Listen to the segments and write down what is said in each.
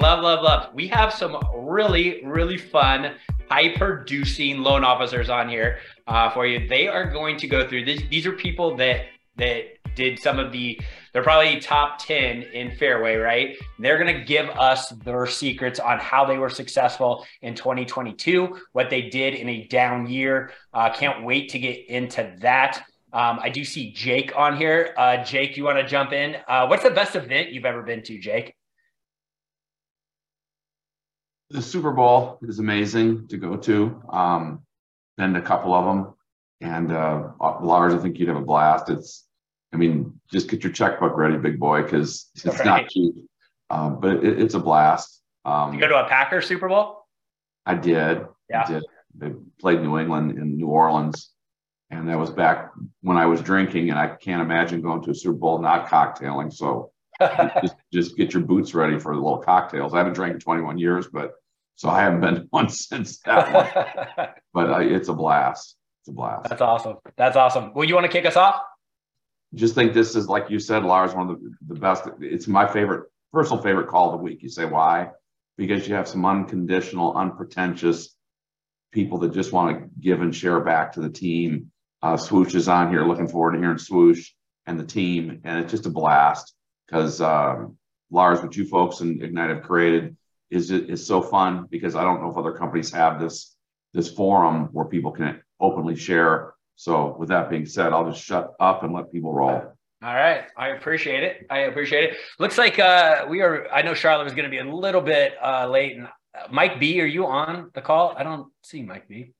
love, love, love. We have some really, really fun, high producing loan officers on here uh, for you. They are going to go through this. These are people that that did some of the they're probably top 10 in fairway right they're going to give us their secrets on how they were successful in 2022 what they did in a down year uh, can't wait to get into that um, i do see jake on here uh, jake you want to jump in uh, what's the best event you've ever been to jake the super bowl is amazing to go to um, been to a couple of them and uh, Lars, I think you'd have a blast. It's I mean, just get your checkbook ready, big boy, because it's right. not cheap. Um, but it, it's a blast. Um, you go to a Packers Super Bowl? I did. Yeah. I did. They played New England in New Orleans, and that was back when I was drinking, and I can't imagine going to a Super Bowl not cocktailing. So just, just get your boots ready for the little cocktails. I haven't drank in 21 years, but so I haven't been to one since that one. but uh, it's a blast. It's a blast. That's awesome. That's awesome. Well, you want to kick us off? just think this is like you said, Lars, one of the, the best. It's my favorite, personal favorite call of the week. You say why? Because you have some unconditional, unpretentious people that just want to give and share back to the team. Uh, Swoosh is on here. Looking forward to hearing Swoosh and the team, and it's just a blast because um, Lars, what you folks in Ignite have created is is so fun because I don't know if other companies have this this forum where people can openly share so with that being said, I'll just shut up and let people roll. All right. I appreciate it. I appreciate it. Looks like uh, we are, I know Charlotte was going to be a little bit uh, late. And uh, Mike B, are you on the call? I don't see Mike B.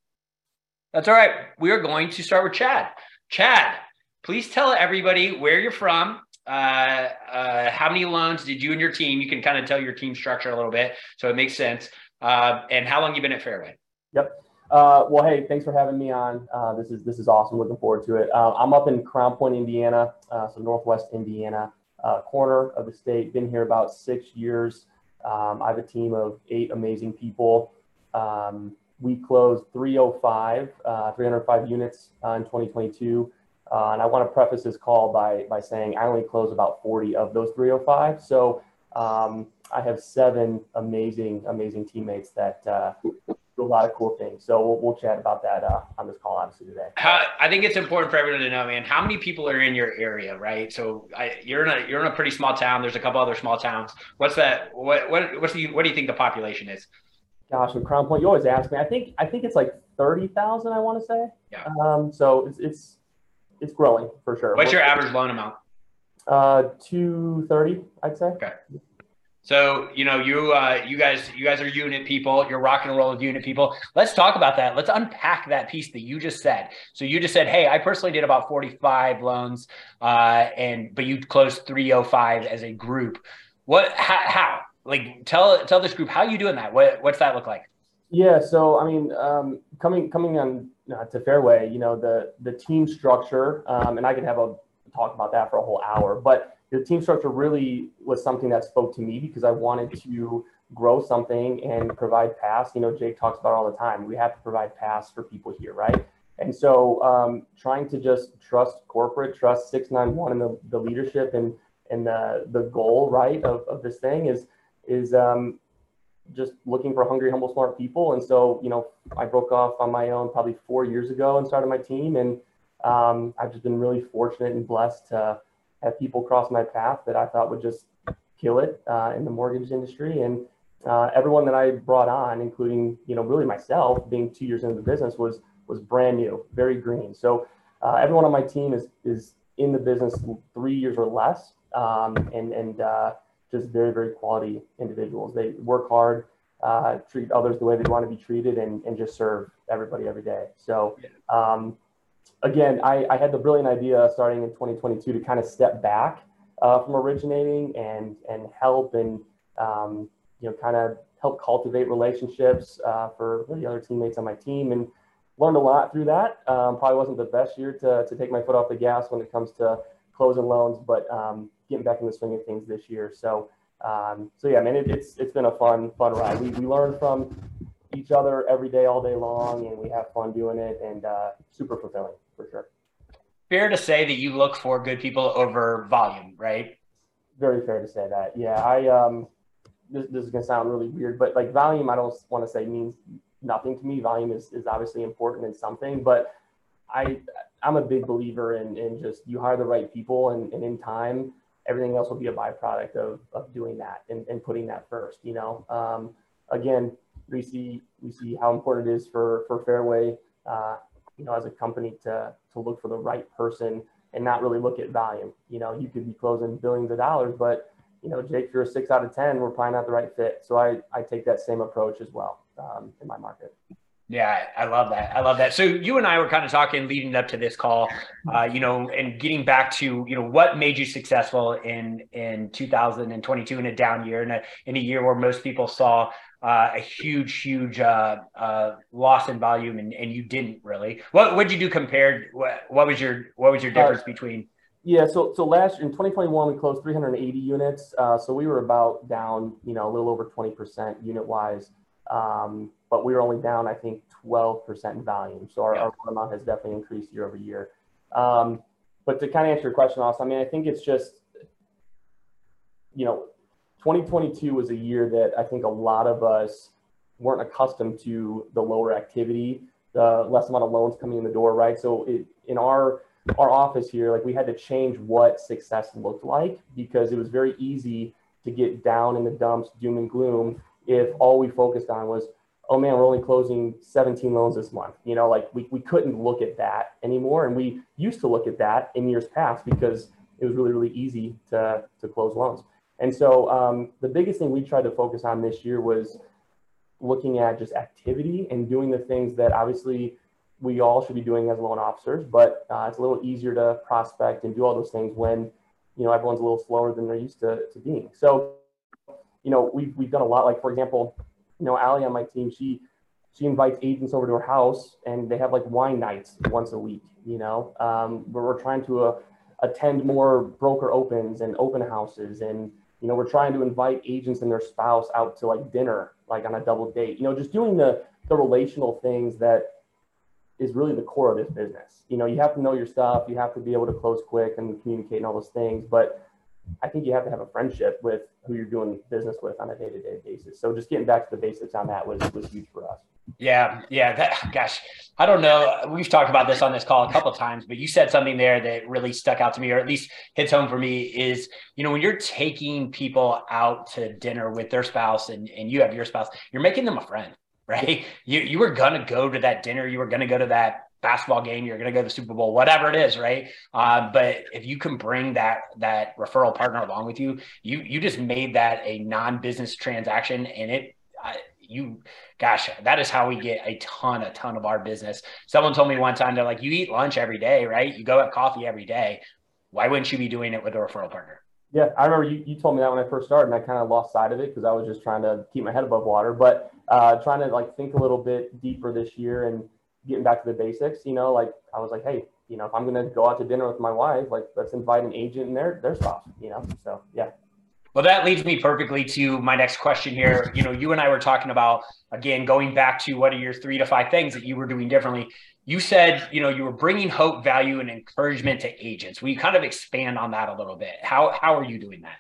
That's all right. We are going to start with Chad. Chad, please tell everybody where you're from. Uh, uh, how many loans did you and your team? You can kind of tell your team structure a little bit, so it makes sense. Uh, and how long you been at Fairway? Yep. Uh, well, hey, thanks for having me on. Uh, this is this is awesome. Looking forward to it. Uh, I'm up in Crown Point, Indiana, uh, so Northwest Indiana, uh, corner of the state. Been here about six years. Um, I have a team of eight amazing people. Um, we closed 305, uh, 305 units in 2022. And I want to preface this call by by saying I only close about 40 of those 305. So um, I have seven amazing, amazing teammates that do a lot of cool things. So we'll, we'll chat about that uh, on this call, obviously today. How, I think it's important for everyone to know, man. How many people are in your area, right? So I, you're in a you're in a pretty small town. There's a couple other small towns. What's that? What what what's the what do you think the population is? Gosh, with Crown Point, you always ask me. I think I think it's like thirty thousand. I want to say. Yeah. Um. So it's it's it's growing for sure. What's your average loan amount? Uh, two thirty, I'd say. Okay. So you know you uh, you guys you guys are unit people. You're rock and roll with unit people. Let's talk about that. Let's unpack that piece that you just said. So you just said, hey, I personally did about 45 loans, uh, and but you closed 305 as a group. What how, how? like tell tell this group how you doing that? What what's that look like? Yeah, so I mean, um, coming coming on uh, to Fairway, you know the the team structure, um, and I could have a talk about that for a whole hour, but the team structure really was something that spoke to me because I wanted to grow something and provide pass. You know, Jake talks about all the time. We have to provide pass for people here, right? And so um, trying to just trust corporate, trust 691 and the, the leadership and, and the, the goal, right, of, of this thing is, is um, just looking for hungry, humble, smart people. And so, you know, I broke off on my own probably four years ago and started my team. And um, I've just been really fortunate and blessed to have people cross my path that I thought would just kill it uh, in the mortgage industry. And uh, everyone that I brought on, including you know really myself, being two years into the business, was was brand new, very green. So uh, everyone on my team is is in the business three years or less, um, and and uh, just very very quality individuals. They work hard, uh, treat others the way they want to be treated, and and just serve everybody every day. So. Um, again, I, I, had the brilliant idea starting in 2022 to kind of step back uh, from originating and and help and um, you know kind of help cultivate relationships uh, for the other teammates on my team and learned a lot through that. Um, probably wasn't the best year to, to take my foot off the gas when it comes to closing loans, but um, getting back in the swing of things this year. So um, so yeah, man, it, it's it's been a fun fun ride. We we learn from each other every day, all day long, and we have fun doing it, and uh, super fulfilling for sure. Fair to say that you look for good people over volume, right? Very fair to say that. Yeah, I um, this, this is going to sound really weird, but like volume, I don't want to say means nothing to me. Volume is, is obviously important in something, but I, I'm a big believer in, in just you hire the right people and, and in time, everything else will be a byproduct of, of doing that and, and putting that first, you know? Um, again, we see, we see how important it is for, for Fairway, uh, you know, as a company to, to look for the right person and not really look at volume. You know, you could be closing billions of dollars, but you know, Jake, if you're a six out of 10, we're probably not the right fit. So I, I take that same approach as well um, in my market. Yeah, I love that. I love that. So you and I were kind of talking leading up to this call, uh, you know, and getting back to you know what made you successful in in 2022 in a down year, in a in a year where most people saw uh, a huge, huge uh, uh, loss in volume, and, and you didn't really. What would you do compared? What, what was your what was your difference between? Yeah, so so last in 2021 we closed 380 units, uh, so we were about down, you know, a little over 20 percent unit wise. Um, but we were only down, I think, 12% in volume. So our, yeah. our amount has definitely increased year over year. Um, but to kind of answer your question, Austin, I mean, I think it's just, you know, 2022 was a year that I think a lot of us weren't accustomed to the lower activity, the less amount of loans coming in the door, right? So it, in our our office here, like we had to change what success looked like because it was very easy to get down in the dumps, doom and gloom, if all we focused on was oh man, we're only closing 17 loans this month. You know, like we, we couldn't look at that anymore. And we used to look at that in years past because it was really, really easy to, to close loans. And so um, the biggest thing we tried to focus on this year was looking at just activity and doing the things that obviously we all should be doing as loan officers, but uh, it's a little easier to prospect and do all those things when, you know, everyone's a little slower than they're used to, to being. So, you know, we've, we've done a lot, like for example, you know, Allie on my team, she she invites agents over to her house and they have like wine nights once a week, you know, um, where we're trying to uh, attend more broker opens and open houses. And, you know, we're trying to invite agents and their spouse out to like dinner, like on a double date, you know, just doing the, the relational things that is really the core of this business. You know, you have to know your stuff, you have to be able to close quick and communicate and all those things, but I think you have to have a friendship with who you're doing business with on a day to day basis. So just getting back to the basics on that was was huge for us. Yeah, yeah. That, gosh, I don't know. We've talked about this on this call a couple times, but you said something there that really stuck out to me, or at least hits home for me. Is you know when you're taking people out to dinner with their spouse, and and you have your spouse, you're making them a friend, right? You you were gonna go to that dinner, you were gonna go to that basketball game, you're going to go to the Super Bowl, whatever it is, right? Uh, but if you can bring that that referral partner along with you, you you just made that a non-business transaction, and it uh, you gosh that is how we get a ton a ton of our business. Someone told me one time they're like you eat lunch every day right? You go have coffee every day. Why wouldn't you be doing it with a referral partner? Yeah i remember you, you told me that when i first started and i kind of lost sight of it because i was just trying to keep my head above water. But uh, trying to like think a little bit deeper this year and getting back to the basics, you know, like I was like, hey, you know, if I'm gonna go out to dinner with my wife, like let's invite an agent and their their spouse, you know. So yeah. Well, that leads me perfectly to my next question here. You know, you and I were talking about again going back to what are your three to five things that you were doing differently. You said, you know, you were bringing hope, value, and encouragement to agents. Will you kind of expand on that a little bit? How how are you doing that?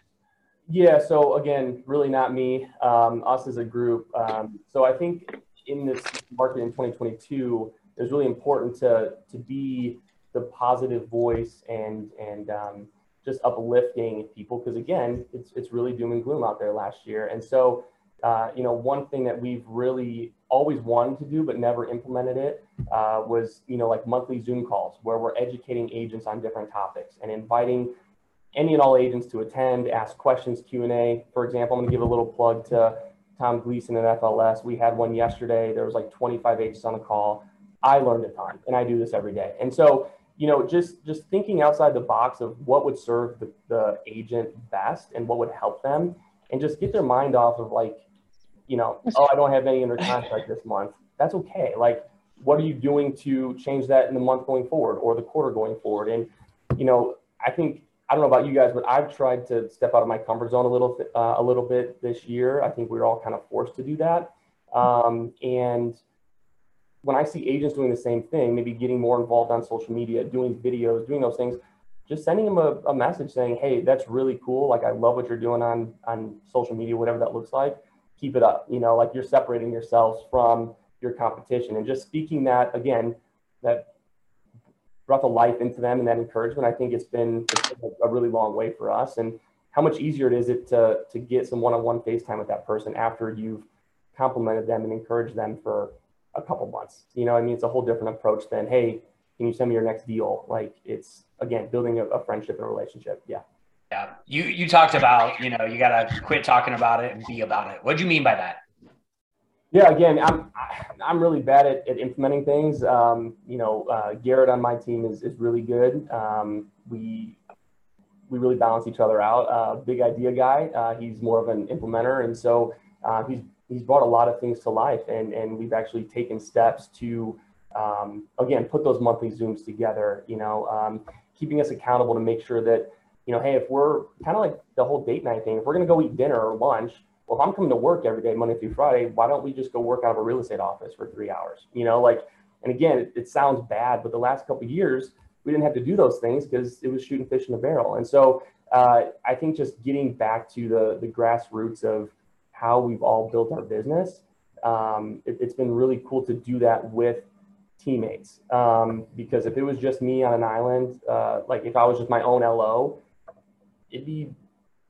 Yeah. So again, really not me. Um, us as a group. Um, so I think in this market in 2022, it was really important to to be the positive voice and and um, just uplifting people because again, it's it's really doom and gloom out there last year. And so, uh, you know, one thing that we've really always wanted to do but never implemented it uh, was you know like monthly Zoom calls where we're educating agents on different topics and inviting any and all agents to attend, ask questions, Q and A. For example, I'm going to give a little plug to Tom Gleason at FLS. We had one yesterday. There was like 25 agents on the call. I learned a ton, and I do this every day. And so, you know, just just thinking outside the box of what would serve the, the agent best and what would help them, and just get their mind off of like, you know, oh, I don't have any under contract this month. That's okay. Like, what are you doing to change that in the month going forward or the quarter going forward? And you know, I think I don't know about you guys, but I've tried to step out of my comfort zone a little, uh, a little bit this year. I think we are all kind of forced to do that. Um, and when I see agents doing the same thing, maybe getting more involved on social media, doing videos, doing those things, just sending them a, a message saying, hey, that's really cool. Like, I love what you're doing on, on social media, whatever that looks like. Keep it up. You know, like you're separating yourselves from your competition and just speaking that, again, that brought the life into them and that encouragement. I think it's been, it's been a really long way for us. And how much easier it is it to, to get some one-on-one FaceTime with that person after you've complimented them and encouraged them for a couple months. You know, I mean, it's a whole different approach than, hey, can you send me your next deal? Like it's again building a, a friendship and a relationship. Yeah. Yeah. You you talked about, you know, you gotta quit talking about it and be about it. What do you mean by that? Yeah, again, I'm I'm really bad at, at implementing things. Um, you know, uh, Garrett on my team is is really good. Um, we we really balance each other out. Uh, big idea guy. Uh, he's more of an implementer, and so uh, he's he's brought a lot of things to life, and and we've actually taken steps to um, again, put those monthly Zooms together, you know, um, keeping us accountable to make sure that, you know, hey, if we're kind of like the whole date night thing, if we're to go eat dinner or lunch, well, if I'm coming to work every day, Monday through Friday, why don't we just go work out of a real estate office for three hours? You know, like, and again, it, it sounds bad, but the last couple years, we didn't have to do those things because it was shooting fish in a barrel. And so uh, I think just getting back to the, the grassroots of how we've all built our business, um, it, it's been really cool to do that with teammates. Um, because if it was just me on an island, uh, like if I was just my own LO, it'd be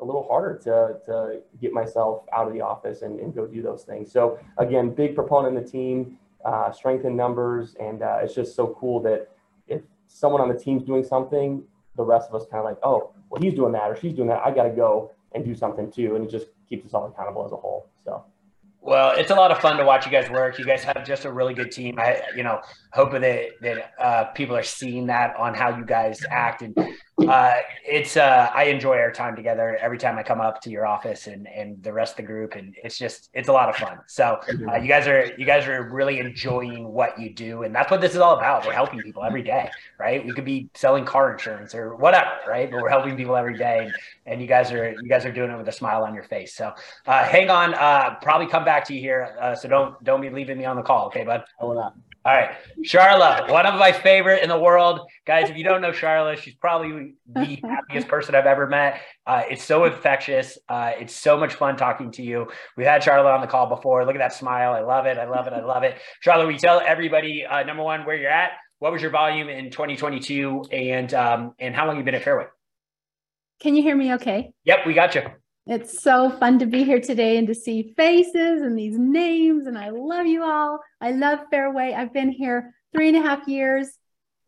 a little harder to, to get myself out of the office and, and go do those things. So again, big proponent in the team, uh, strength in numbers. And uh, it's just so cool that if someone on the team's doing something, the rest of us kind of like, oh, well, he's doing that or she's doing that. I got to go and do something too. And it just keeps us all accountable as a whole. So. Well, it's a lot of fun to watch you guys work. You guys have just a really good team. I, you know, hope that that uh, people are seeing that on how you guys act, and uh, it's uh, I enjoy our time together every time I come up to your office and and the rest of the group, and it's just it's a lot of fun. So uh, you guys are you guys are really enjoying what you do, and that's what this is all about. We're helping people every day, right? We could be selling car insurance or whatever, right? But we're helping people every day, and, and you guys are you guys are doing it with a smile on your face. So uh, hang on, uh, probably come back to you here. so don't don't be leaving me on the call, okay, bud? I will not. All right. Charla, one of my favorite in the world. Guys, if you don't know Charla, she's probably the happiest person I've ever met. Uh, it's so infectious. Uh, it's so much fun talking to you. We've had Charla on the call before. Look at that smile. I love it. I love it. I love it. Charla, we tell everybody, uh, number one, where you're at. What was your volume in 2022 and um, and how long you been at Fairway? Can you hear me okay? Yep, we got you. It's so fun to be here today and to see faces and these names. And I love you all. I love Fairway. I've been here three and a half years.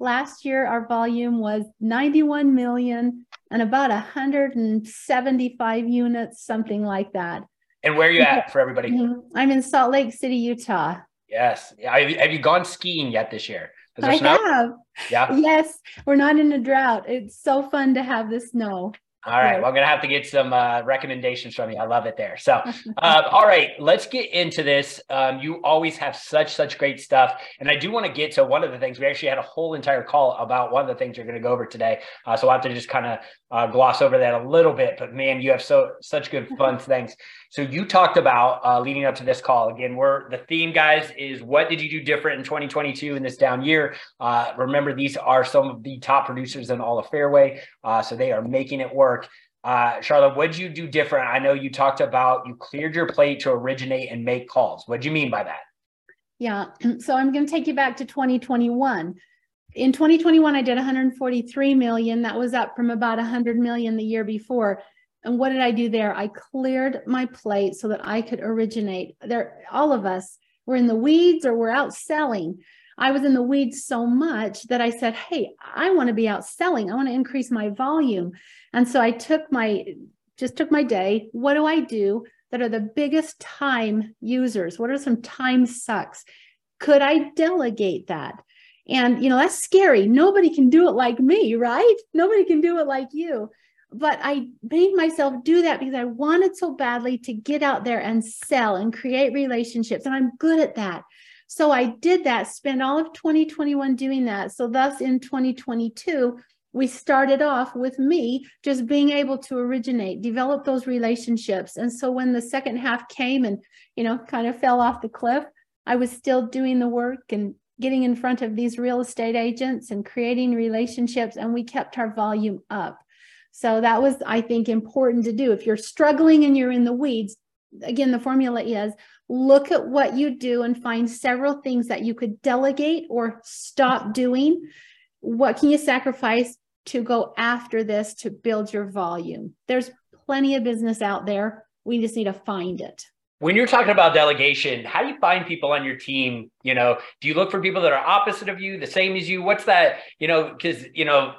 Last year, our volume was 91 million and about 175 units, something like that. And where are you at for everybody? Mm-hmm. I'm in Salt Lake City, Utah. Yes. Have you gone skiing yet this year? I snow? have. Yeah. Yes. We're not in a drought. It's so fun to have the snow. All right. Well, I'm going to have to get some uh, recommendations from you. I love it there. So, uh, all right, let's get into this. Um, you always have such, such great stuff. And I do want to get to one of the things. We actually had a whole entire call about one of the things you're going to go over today. Uh, so I'll have to just kind of uh, gloss over that a little bit. But man, you have so such good fun things. So you talked about uh, leading up to this call. Again, we're the theme, guys, is what did you do different in 2022 in this down year? Uh, remember, these are some of the top producers in all of Fairway, uh, so they are making it work. Uh, Charlotte, what did you do different? I know you talked about you cleared your plate to originate and make calls. What do you mean by that? Yeah, so I'm going to take you back to 2021 in 2021 i did 143 million that was up from about 100 million the year before and what did i do there? I cleared my plate so that i could originate. There all of us were in the weeds or we're out selling. I was in the weeds so much that i said hey i want to be out selling. I want to increase my volume. And so i took my just took my day. What do i do that are the biggest time users? What are some time sucks? Could i delegate that? And, you know, that's scary. Nobody can do it like me, right? Nobody can do it like you. But I made myself do that because I wanted so badly to get out there and sell and create relationships. And I'm good at that. So I did that, spent all of 2021 doing that. So, thus in 2022, we started off with me just being able to originate, develop those relationships. And so when the second half came and, you know, kind of fell off the cliff, I was still doing the work and getting in front of these real estate agents and creating relationships, and we kept our volume up. So that was, I think, important to do. If you're struggling and you're in the weeds, again, the formula is look at what you do and find several things that you could delegate or stop doing. What can you sacrifice to go after this to build your volume? There's plenty of business out there. We just need to find it when you're talking about delegation, how do you find people on your team? You know, do you look for people that are opposite of you, the same as you? What's that? You know, because you know,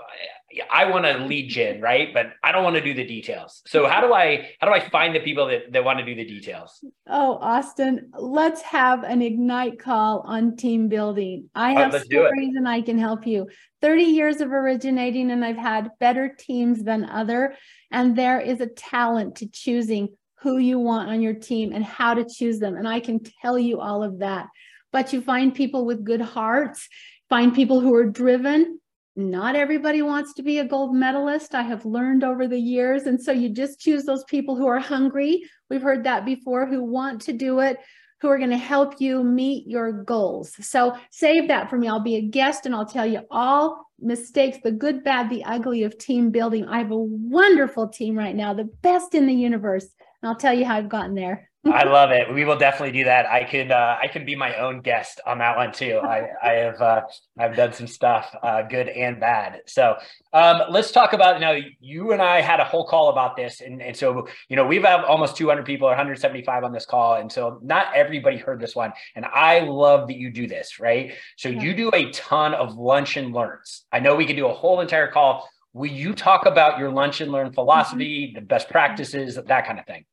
I want to lead gen, right? But I don't want to do the details. So how do I how do I find the people that, that want to do the details? Oh, Austin, let's have an ignite call on team building. I have stories and I can help you. 30 years of originating and I've had better teams than other. And there is a talent to choosing who you want on your team and how to choose them. And I can tell you all of that. But you find people with good hearts, find people who are driven. Not everybody wants to be a gold medalist. I have learned over the years. And so you just choose those people who are hungry. We've heard that before, who want to do it, who are going to help you meet your goals. So save that for me. I'll be a guest and I'll tell you all mistakes, the good, bad, the ugly of team building. I have a wonderful team right now, the best in the universe. And I'll tell you how I've gotten there. I love it. We will definitely do that. I could uh, I can be my own guest on that one too. I I have uh, I've done some stuff, uh, good and bad. So um, let's talk about now. You and I had a whole call about this, and and so you know we've had almost 200 people, 175 on this call, and so not everybody heard this one. And I love that you do this, right? So yeah. you do a ton of lunch and learns. I know we could do a whole entire call. Will you talk about your lunch and learn philosophy, mm-hmm. the best practices, that kind of thing?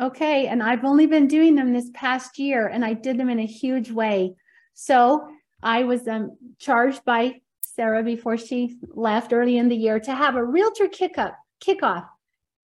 Okay. And I've only been doing them this past year and I did them in a huge way. So I was um, charged by Sarah before she left early in the year to have a realtor kick up, kickoff.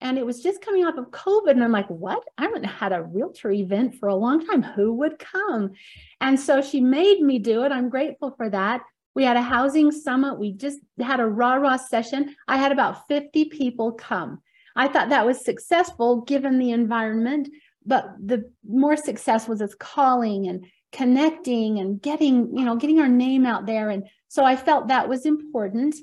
And it was just coming off of COVID. And I'm like, what? I haven't had a realtor event for a long time. Who would come? And so she made me do it. I'm grateful for that. We had a housing summit. We just had a rah rah session. I had about 50 people come. I thought that was successful given the environment, but the more success was its calling and connecting and getting, you know, getting our name out there. And so I felt that was important.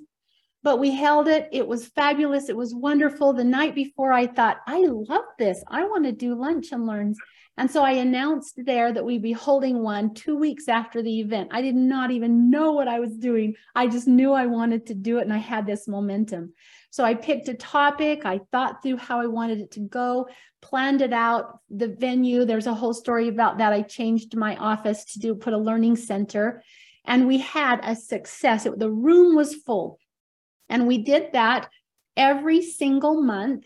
But we held it. It was fabulous. It was wonderful. The night before, I thought, I love this. I want to do lunch and learns. And so I announced there that we'd be holding one two weeks after the event. I did not even know what I was doing. I just knew I wanted to do it and I had this momentum. So I picked a topic, I thought through how I wanted it to go, planned it out, the venue, there's a whole story about that. I changed my office to do put a learning center and we had a success. It, the room was full. And we did that every single month.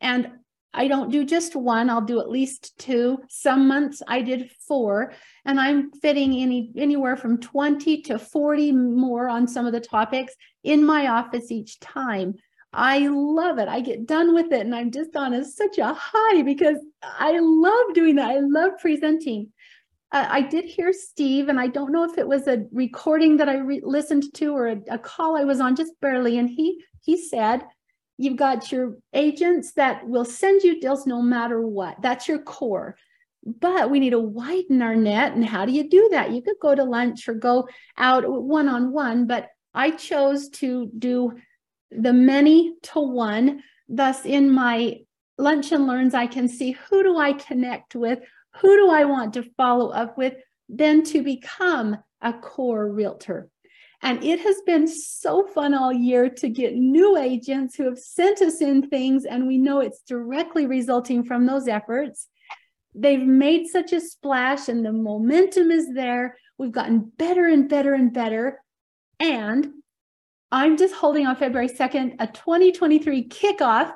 And I don't do just one, I'll do at least two. Some months I did four, and I'm fitting any anywhere from 20 to 40 more on some of the topics in my office each time. I love it. I get done with it and I'm just on a, such a high because I love doing that. I love presenting. Uh, I did hear Steve, and I don't know if it was a recording that I re- listened to or a, a call I was on just barely. And he he said, "You've got your agents that will send you deals no matter what. That's your core." But we need to widen our net. And how do you do that? You could go to lunch or go out one on one, but I chose to do the many to one. Thus, in my lunch and learns, I can see who do I connect with, who do I want to follow up with, then to become a core realtor. And it has been so fun all year to get new agents who have sent us in things, and we know it's directly resulting from those efforts. They've made such a splash, and the momentum is there. We've gotten better and better and better. And I'm just holding on February 2nd a 2023 kickoff.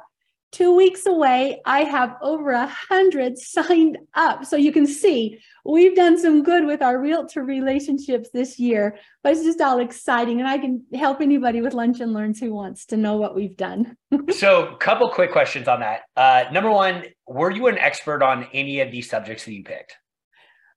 Two weeks away, I have over a hundred signed up. So you can see we've done some good with our realtor relationships this year, but it's just all exciting. And I can help anybody with Lunch and Learns who wants to know what we've done. so, a couple quick questions on that. Uh, number one, were you an expert on any of these subjects that you picked?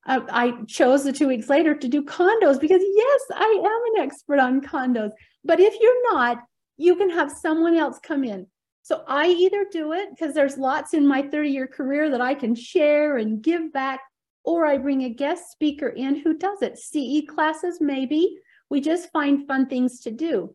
Uh, I chose the two weeks later to do condos because, yes, I am an expert on condos. But if you're not, you can have someone else come in. So I either do it because there's lots in my 30 year career that I can share and give back, or I bring a guest speaker in who does it. CE classes, maybe. We just find fun things to do.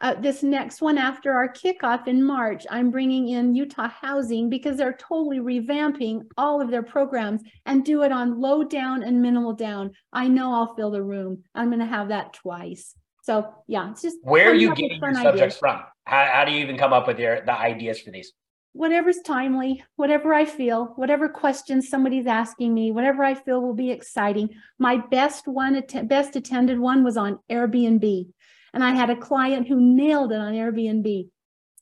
Uh, this next one after our kickoff in March, I'm bringing in Utah Housing because they're totally revamping all of their programs and do it on low down and minimal down. I know I'll fill the room. I'm going to have that twice. So yeah, it's just where are you getting your subjects ideas. from? How, how do you even come up with your the ideas for these? Whatever's timely, whatever I feel, whatever questions somebody's asking me, whatever I feel will be exciting. My best one, best attended one was on Airbnb. And I had a client who nailed it on Airbnb.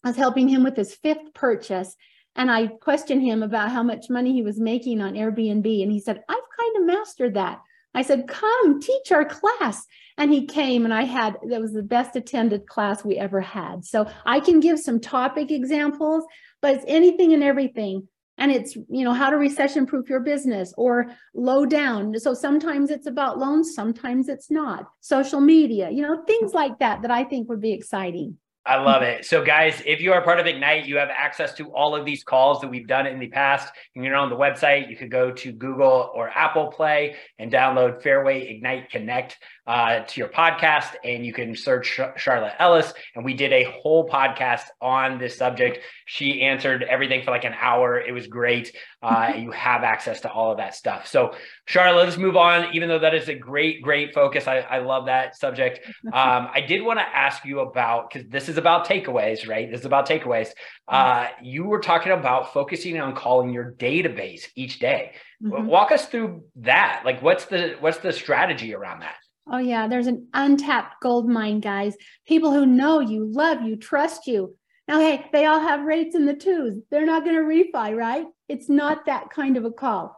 I was helping him with his fifth purchase. And I questioned him about how much money he was making on Airbnb. And he said, I've kind of mastered that. I said, Come teach our class. And he came, and I had that was the best attended class we ever had. So I can give some topic examples, but it's anything and everything and it's you know how to recession proof your business or low down so sometimes it's about loans sometimes it's not social media you know things like that that i think would be exciting I love it. So, guys, if you are part of Ignite, you have access to all of these calls that we've done in the past. And you're on the website, you could go to Google or Apple Play and download Fairway Ignite Connect uh, to your podcast, and you can search Charlotte Ellis. And we did a whole podcast on this subject. She answered everything for like an hour. It was great. Uh, you have access to all of that stuff. So, Charlotte, let's move on. Even though that is a great, great focus, I, I love that subject. Um, I did want to ask you about because this is about takeaways, right? This is about takeaways. Uh, you were talking about focusing on calling your database each day. Mm-hmm. Walk us through that. Like, what's the what's the strategy around that? Oh, yeah. There's an untapped gold mine, guys. People who know you, love you, trust you. Now, hey, they all have rates in the twos. They're not going to refi, right? It's not that kind of a call.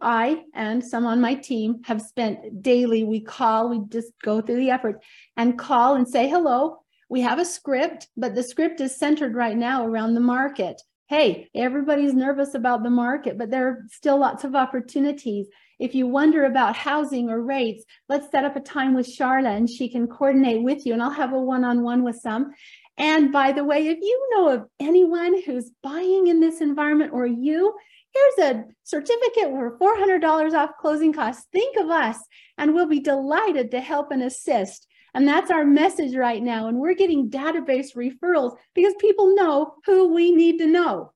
I and some on my team have spent daily, we call, we just go through the effort and call and say hello. We have a script, but the script is centered right now around the market. Hey, everybody's nervous about the market, but there are still lots of opportunities. If you wonder about housing or rates, let's set up a time with Charla and she can coordinate with you and I'll have a one-on-one with some. And by the way, if you know of anyone who's buying in this environment or you, here's a certificate for $400 off closing costs. Think of us and we'll be delighted to help and assist. And that's our message right now. And we're getting database referrals because people know who we need to know.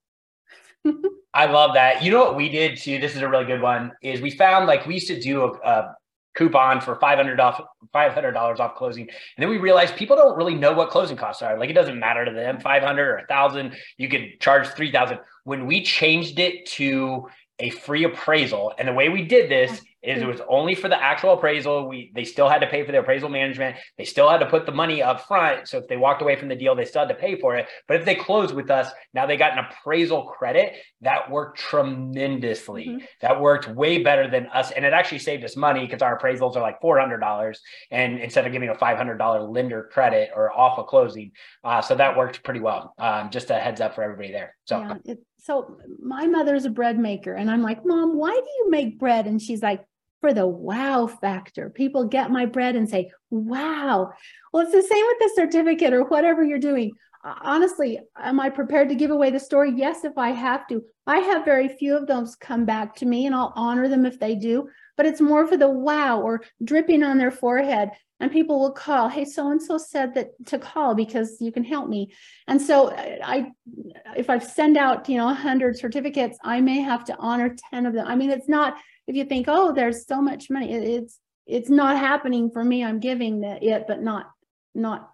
I love that. You know what we did too? This is a really good one. Is we found like we used to do a, a coupon for five hundred off five hundred dollars off closing, and then we realized people don't really know what closing costs are. Like it doesn't matter to them, five hundred or a thousand. You could charge three thousand. When we changed it to a free appraisal, and the way we did this is it was only for the actual appraisal. We they still had to pay for the appraisal management. They still had to put the money up front. So if they walked away from the deal, they still had to pay for it. But if they closed with us, now they got an appraisal credit that worked tremendously. Mm-hmm. That worked way better than us, and it actually saved us money because our appraisals are like four hundred dollars, and instead of giving a five hundred dollar lender credit or off a closing, uh, so that worked pretty well. Um, just a heads up for everybody there. So. Yeah, it, so my mother's a bread maker and i'm like mom why do you make bread and she's like for the wow factor. People get my bread and say, wow. Well, it's the same with the certificate or whatever you're doing. Honestly, am I prepared to give away the story? Yes, if I have to. I have very few of those come back to me and I'll honor them if they do, but it's more for the wow or dripping on their forehead. And people will call, hey, so and so said that to call because you can help me. And so I, if I send out, you know, 100 certificates, I may have to honor 10 of them. I mean, it's not if you think, oh, there's so much money, it's it's not happening for me. I'm giving that it, but not not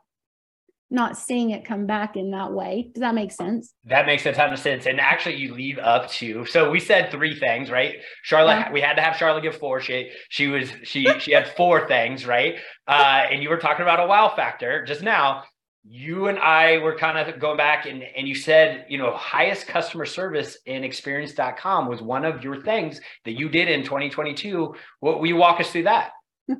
not seeing it come back in that way. Does that make sense? That makes a ton of sense. And actually, you leave up to so we said three things, right? Charlotte, yeah. we had to have Charlotte give four. She she was she she had four things, right? Uh, and you were talking about a wow factor just now you and I were kind of going back and, and you said, you know, highest customer service in experience.com was one of your things that you did in 2022. What will you walk us through that?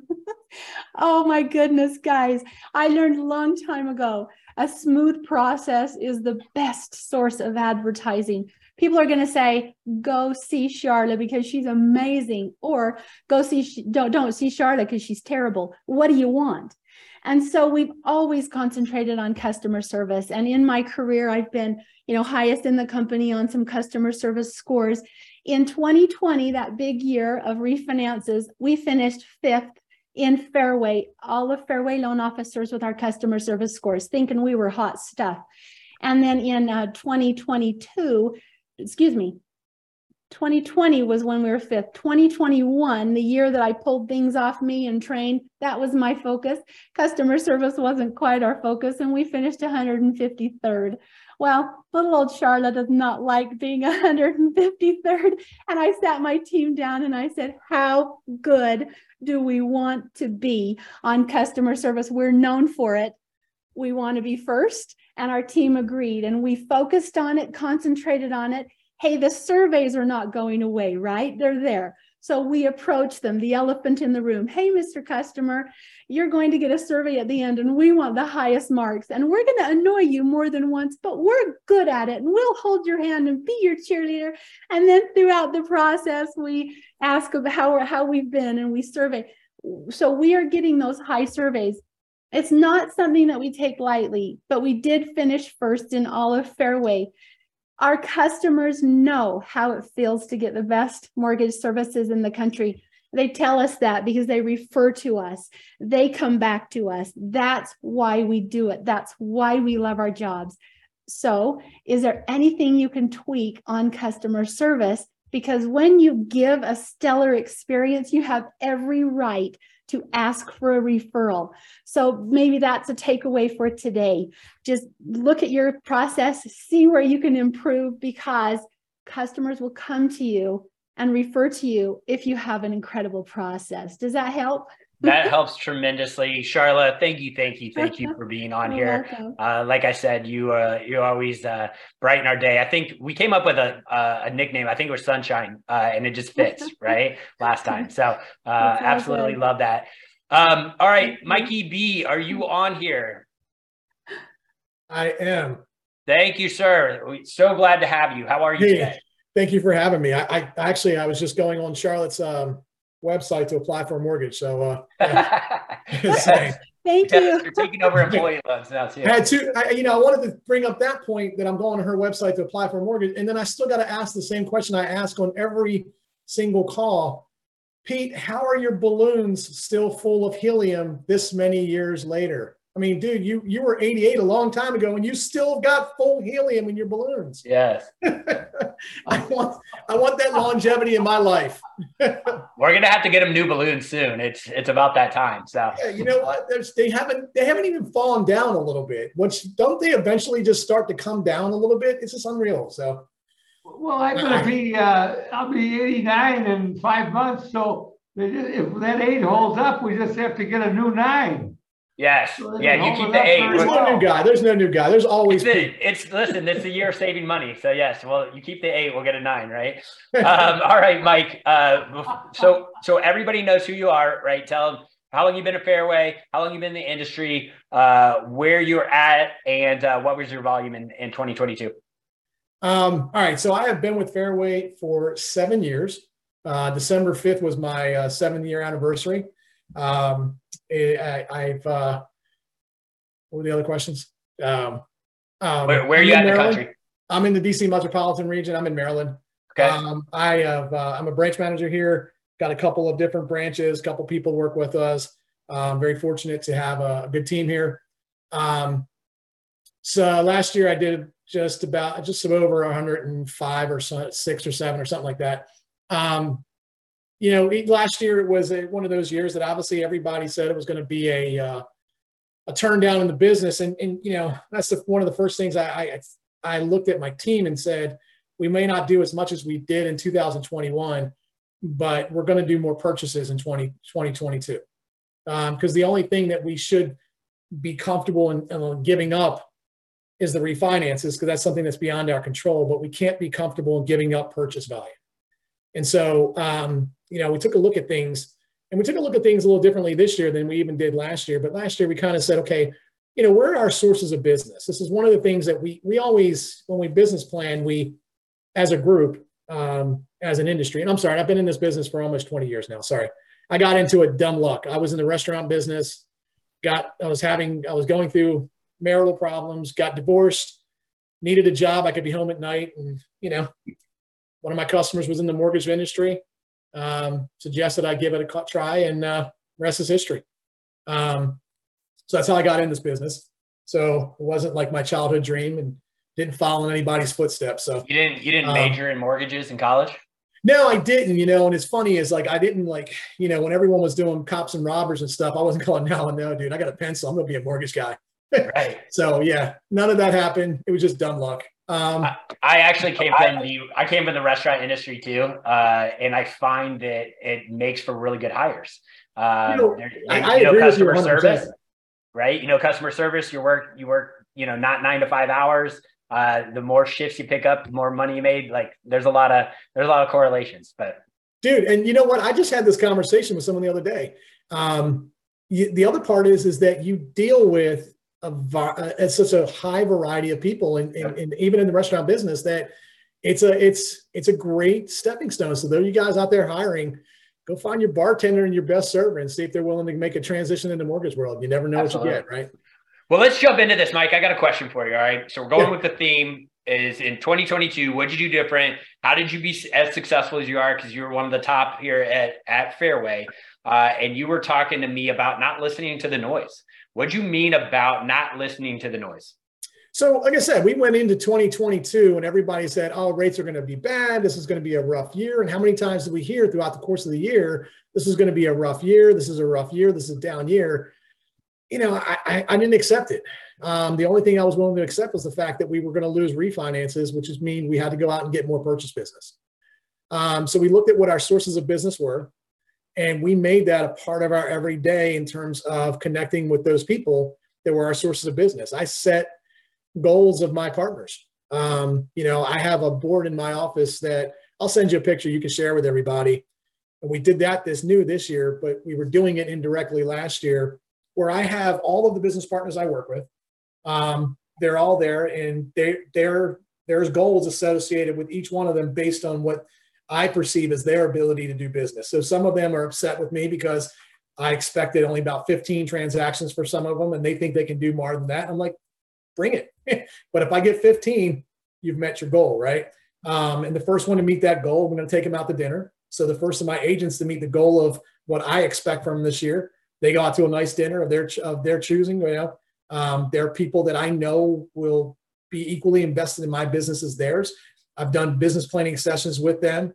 oh my goodness, guys. I learned a long time ago a smooth process is the best source of advertising. People are going to say, go see Charlotte because she's amazing, or go see, don't, don't see Charlotte because she's terrible. What do you want? And so we've always concentrated on customer service. And in my career, I've been, you know, highest in the company on some customer service scores. In 2020, that big year of refinances, we finished fifth in Fairway, all of Fairway loan officers with our customer service scores, thinking we were hot stuff. And then in uh, 2022, excuse me, 2020 was when we were fifth. 2021, the year that I pulled things off me and trained, that was my focus. Customer service wasn't quite our focus, and we finished 153rd. Well, little old Charlotte does not like being 153rd. And I sat my team down and I said, How good do we want to be on customer service? We're known for it. We want to be first. And our team agreed. And we focused on it, concentrated on it. Hey, the surveys are not going away, right? They're there. So we approach them, the elephant in the room. Hey, Mr. Customer, you're going to get a survey at the end and we want the highest marks. And we're going to annoy you more than once, but we're good at it and we'll hold your hand and be your cheerleader. And then throughout the process, we ask about how, how we've been and we survey. So we are getting those high surveys. It's not something that we take lightly, but we did finish first in all of Fairway. Our customers know how it feels to get the best mortgage services in the country. They tell us that because they refer to us. They come back to us. That's why we do it. That's why we love our jobs. So, is there anything you can tweak on customer service? Because when you give a stellar experience, you have every right to ask for a referral. So maybe that's a takeaway for today. Just look at your process, see where you can improve because customers will come to you and refer to you if you have an incredible process. Does that help? That helps tremendously. Charla, thank you, thank you, thank you for being on here. Uh, like I said, you uh, you always uh, brighten our day. I think we came up with a a nickname. I think it was Sunshine, uh, and it just fits right last time. So uh, absolutely good. love that. Um, all right, Mikey B, are you on here? I am. Thank you, sir. We're so glad to have you. How are you hey, today? Thank you for having me. I, I actually I was just going on Charlotte's um, website to apply for a mortgage. So, uh, yeah. thank you. You're taking over employee loans now too. I had to, I, you know, I wanted to bring up that point that I'm going to her website to apply for a mortgage, and then I still got to ask the same question I ask on every single call. Pete, how are your balloons still full of helium this many years later? I mean, dude, you you were 88 a long time ago, and you still got full helium in your balloons. Yes. I want I want that longevity in my life. We're gonna have to get them new balloons soon. It's it's about that time. So yeah, you know what? There's, they haven't they haven't even fallen down a little bit. Which don't they eventually just start to come down a little bit? It's just unreal. So. Well, I'm gonna be uh, I'll be 89 in five months. So if that eight holds up, we just have to get a new nine. Yes. Yeah, you keep the eight. There's no new guy. There's no new guy. There's always it's, the, it's listen, it's a year of saving money. So yes, well, you keep the eight, we'll get a nine, right? um, all right, Mike. Uh, so so everybody knows who you are, right? Tell them how long you've been a Fairway, how long you've been in the industry, uh, where you're at, and uh, what was your volume in, in 2022? Um, all right, so I have been with Fairway for seven years. Uh, December 5th was my uh, seven year anniversary. Um, I, I've uh, what were the other questions? Um, um, where, where are you at in the country? I'm in the DC metropolitan region. I'm in Maryland. Okay. Um, I have uh, I'm a branch manager here. Got a couple of different branches. A couple people work with us. I'm very fortunate to have a, good team here. Um, so last year I did just about just over 105 or so, six or seven or something like that. Um, you know, last year it was a, one of those years that obviously everybody said it was going to be a uh, a turn down in the business, and and you know that's the, one of the first things I, I I looked at my team and said we may not do as much as we did in 2021, but we're going to do more purchases in 20, 2022 because um, the only thing that we should be comfortable in, in giving up is the refinances because that's something that's beyond our control. But we can't be comfortable in giving up purchase value. And so, um, you know, we took a look at things and we took a look at things a little differently this year than we even did last year. But last year we kind of said, okay, you know, where are our sources of business? This is one of the things that we we always, when we business plan, we as a group, um, as an industry, and I'm sorry, I've been in this business for almost 20 years now. Sorry. I got into it dumb luck. I was in the restaurant business, got I was having I was going through marital problems, got divorced, needed a job. I could be home at night and, you know, one of my customers was in the mortgage industry, um, suggested I give it a try, and uh, rest is history. Um, so that's how I got in this business. So it wasn't like my childhood dream, and didn't follow in anybody's footsteps. So you didn't you didn't Um, major in mortgages in college? no, I didn't, you know, and it's funny is like I didn't like, you know, when everyone was doing cops and robbers and stuff, I wasn't going, no, and no, dude, I got a pencil. I'm gonna be a mortgage guy. Right. So yeah, none of that happened. It was just dumb luck. Um, I actually came from the I came from the restaurant industry too, uh, and I find that it makes for really good hires. Uh, You know, there- I- you I know, agree with you customer 100%. service, right? You know, customer service. You work, you work, you know, not nine to five hours. Uh, the more shifts you pick up, the more money you made. Like, there's a lot of there's a lot of correlations, but dude and you know what i just had this conversation with someone the other day um, you, the other part is is that you deal with a, uh, such a high variety of people and, and, and even in the restaurant business that it's a it's it's a great stepping stone so those you guys out there hiring go find your bartender and your best server and see if they're willing to make a transition into mortgage world you never know Absolutely. what you get right Well, let's jump into this, Mike. I got a question for you. All right. So we're going Yeah. with the theme is in 2022. What did you do different? How did you be as successful as you are? Because you were one of the top here at at Fairway, uh, and you were talking to me about not listening to the noise. What do you mean about not listening to the noise? So, like I said, we went into 2022 and everybody said, oh, rates are going to be bad. This is going to be a rough year. And how many times did we hear throughout the course of the year, this is going to be a rough year. This is a rough year. This is a down year. You know, I, I, I didn't accept it. Um, the only thing I was willing to accept was the fact that we were going to lose refinances, which is mean we had to go out and get more purchase business. Um, so we looked at what our sources of business were, and we made that a part of our everyday in terms of connecting with those people that were our sources of business. I set goals of my partners. Um, you know, I have a board in my office that I'll send you a picture you can share with everybody. And we did that this new this year, but we were doing it indirectly last year, where I have all of the business partners I work with. Um, they're all there, and they they're there's goals associated with each one of them based on what I perceive as their ability to do business. So some of them are upset with me because I expected only about 15 transactions for some of them, and they think they can do more than that. I'm like, bring it. but if I get 15, you've met your goal, right? Um, and the first one to meet that goal, we're going to take them out to dinner. So the first of my agents to meet the goal of what I expect from this year, they go out to a nice dinner of their of their choosing. You know, um, they're people that I know will be equally invested in my business as theirs. I've done business planning sessions with them,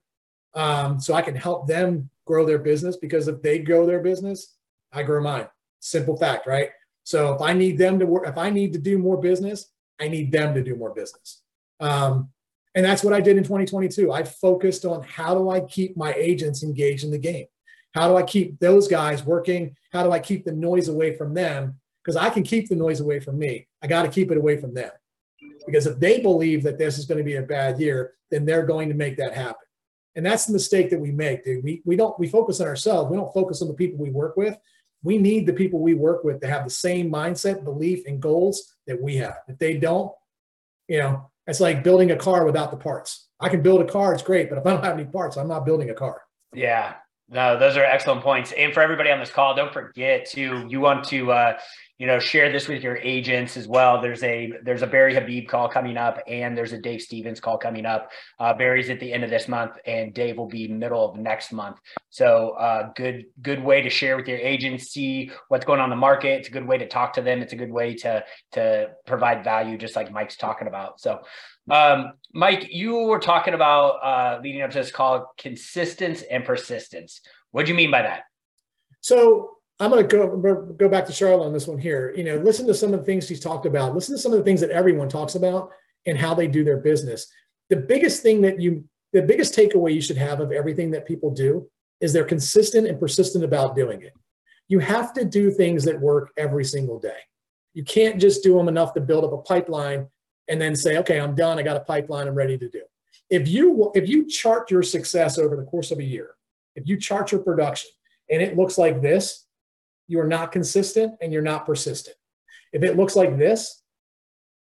um, so I can help them grow their business because if they grow their business, I grow mine. Simple fact, right? So if I need them to work, if I need to do more business, I need them to do more business. Um, and that's what I did in 2022. I focused on how do I keep my agents engaged in the game? How do I keep those guys working? How do I keep the noise away from them? Because I can keep the noise away from me. I got to keep it away from them. Because if they believe that this is going to be a bad year, then they're going to make that happen. And that's the mistake that we make, dude. We, we don't we focus on ourselves. We don't focus on the people we work with. We need the people we work with to have the same mindset, belief, and goals that we have. If they don't, you know, it's like building a car without the parts. I can build a car, it's great, but if I don't have any parts, I'm not building a car. Yeah, no, those are excellent points. And for everybody on this call, don't forget to you want to uh, you know share this with your agents as well. There's a there's a Barry Habib call coming up, and there's a Dave Stevens call coming up. Uh, Barry's at the end of this month, and Dave will be middle of next month. So uh, good good way to share with your agents, see what's going on the market. It's a good way to talk to them. It's a good way to to provide value, just like Mike's talking about. So. Um, Mike, you were talking about uh, leading up to this call, consistence and persistence. What do you mean by that? So I'm going to go go back to Charlotte on this one here. You know, listen to some of the things she's talked about. Listen to some of the things that everyone talks about and how they do their business. The biggest thing that you, the biggest takeaway you should have of everything that people do is they're consistent and persistent about doing it. You have to do things that work every single day. You can't just do them enough to build up a pipeline and then say, okay, I'm done. I got a pipeline. I'm ready to do. If you if you chart your success over the course of a year, if you chart your production and it looks like this, you are not consistent and you're not persistent. If it looks like this,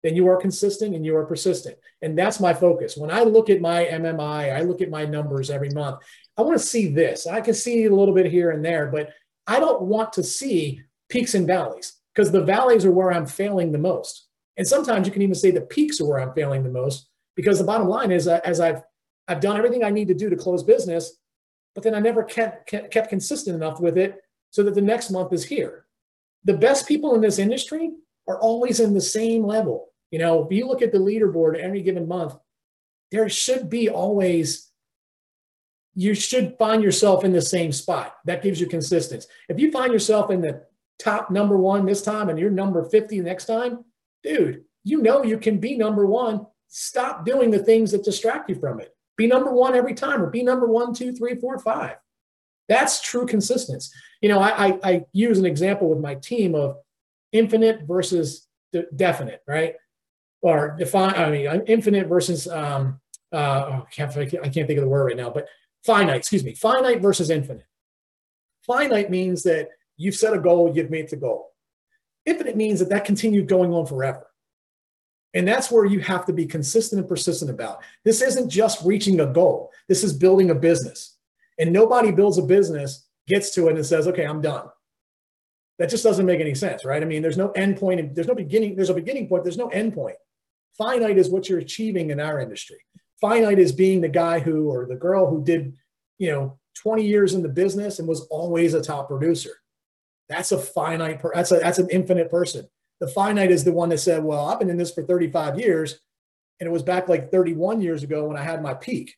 then you are consistent and you are persistent. And that's my focus. When I look at my MMI, I look at my numbers every month. I want to see this. I can see a little bit here and there, but I don't want to see peaks and valleys because the valleys are where I'm failing the most. And sometimes you can even say the peaks are where I'm failing the most because the bottom line is, uh, as I've I've done everything I need to do to close business, but then I never kept, kept, kept consistent enough with it so that the next month is here. The best people in this industry are always in the same level. You know, if you look at the leaderboard every given month, there should be always, you should find yourself in the same spot. That gives you consistency. If you find yourself in the top number one this time and you're number 50 next time, dude, you know you can be number one. Stop doing the things that distract you from it. Be number one every time or be number one, two, three, four, five. That's true consistency. You know, I, I, I use an example with my team of infinite versus de- definite, right? Or define, I mean, infinite versus, um, uh, oh, I, can't, I can't think of the word right now, but finite, excuse me, finite versus infinite. Finite means that you've set a goal, you've made the goal. Infinite means that that continued going on forever. And that's where you have to be consistent and persistent about. This isn't just reaching a goal. This is building a business. And nobody builds a business, gets to it and says, okay, I'm done. That just doesn't make any sense, right? I mean, there's no end point. There's no beginning. There's a beginning point. There's no end point. Finite is what you're achieving in our industry. Finite is being the guy who or the girl who did, you know, 20 years in the business and was always a top producer. That's a finite. Per, that's a that's an infinite person. The finite is the one that said, "Well, I've been in this for 35 years, and it was back like 31 years ago when I had my peak.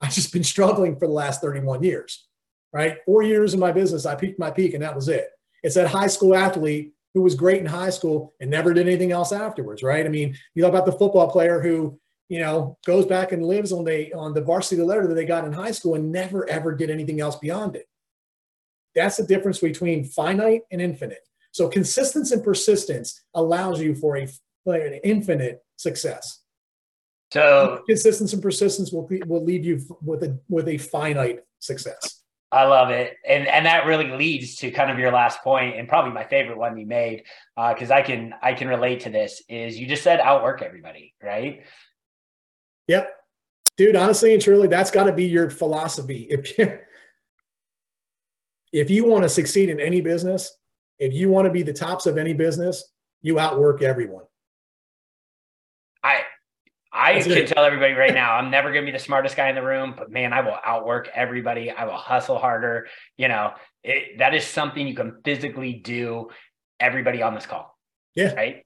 I've just been struggling for the last 31 years, right? Four years in my business, I peaked my peak, and that was it. It's that high school athlete who was great in high school and never did anything else afterwards, right? I mean, you know about the football player who you know goes back and lives on the on the varsity letter that they got in high school and never ever did anything else beyond it. That's the difference between finite and infinite. So consistency and persistence allows you for a an infinite success. So consistency and persistence will will leave you with a with a finite success. I love it, and and that really leads to kind of your last point, and probably my favorite one you made, because uh, I can I can relate to this. Is you just said outwork everybody, right? Yep, dude. Honestly and truly, that's got to be your philosophy. If you if you want to succeed in any business, if you want to be the tops of any business, you outwork everyone. I That's can it. tell everybody right now, I'm never going to be the smartest guy in the room, but man, I will outwork everybody. I will hustle harder. You know, it, that is something you can physically do. Everybody on this call. Yeah. Right.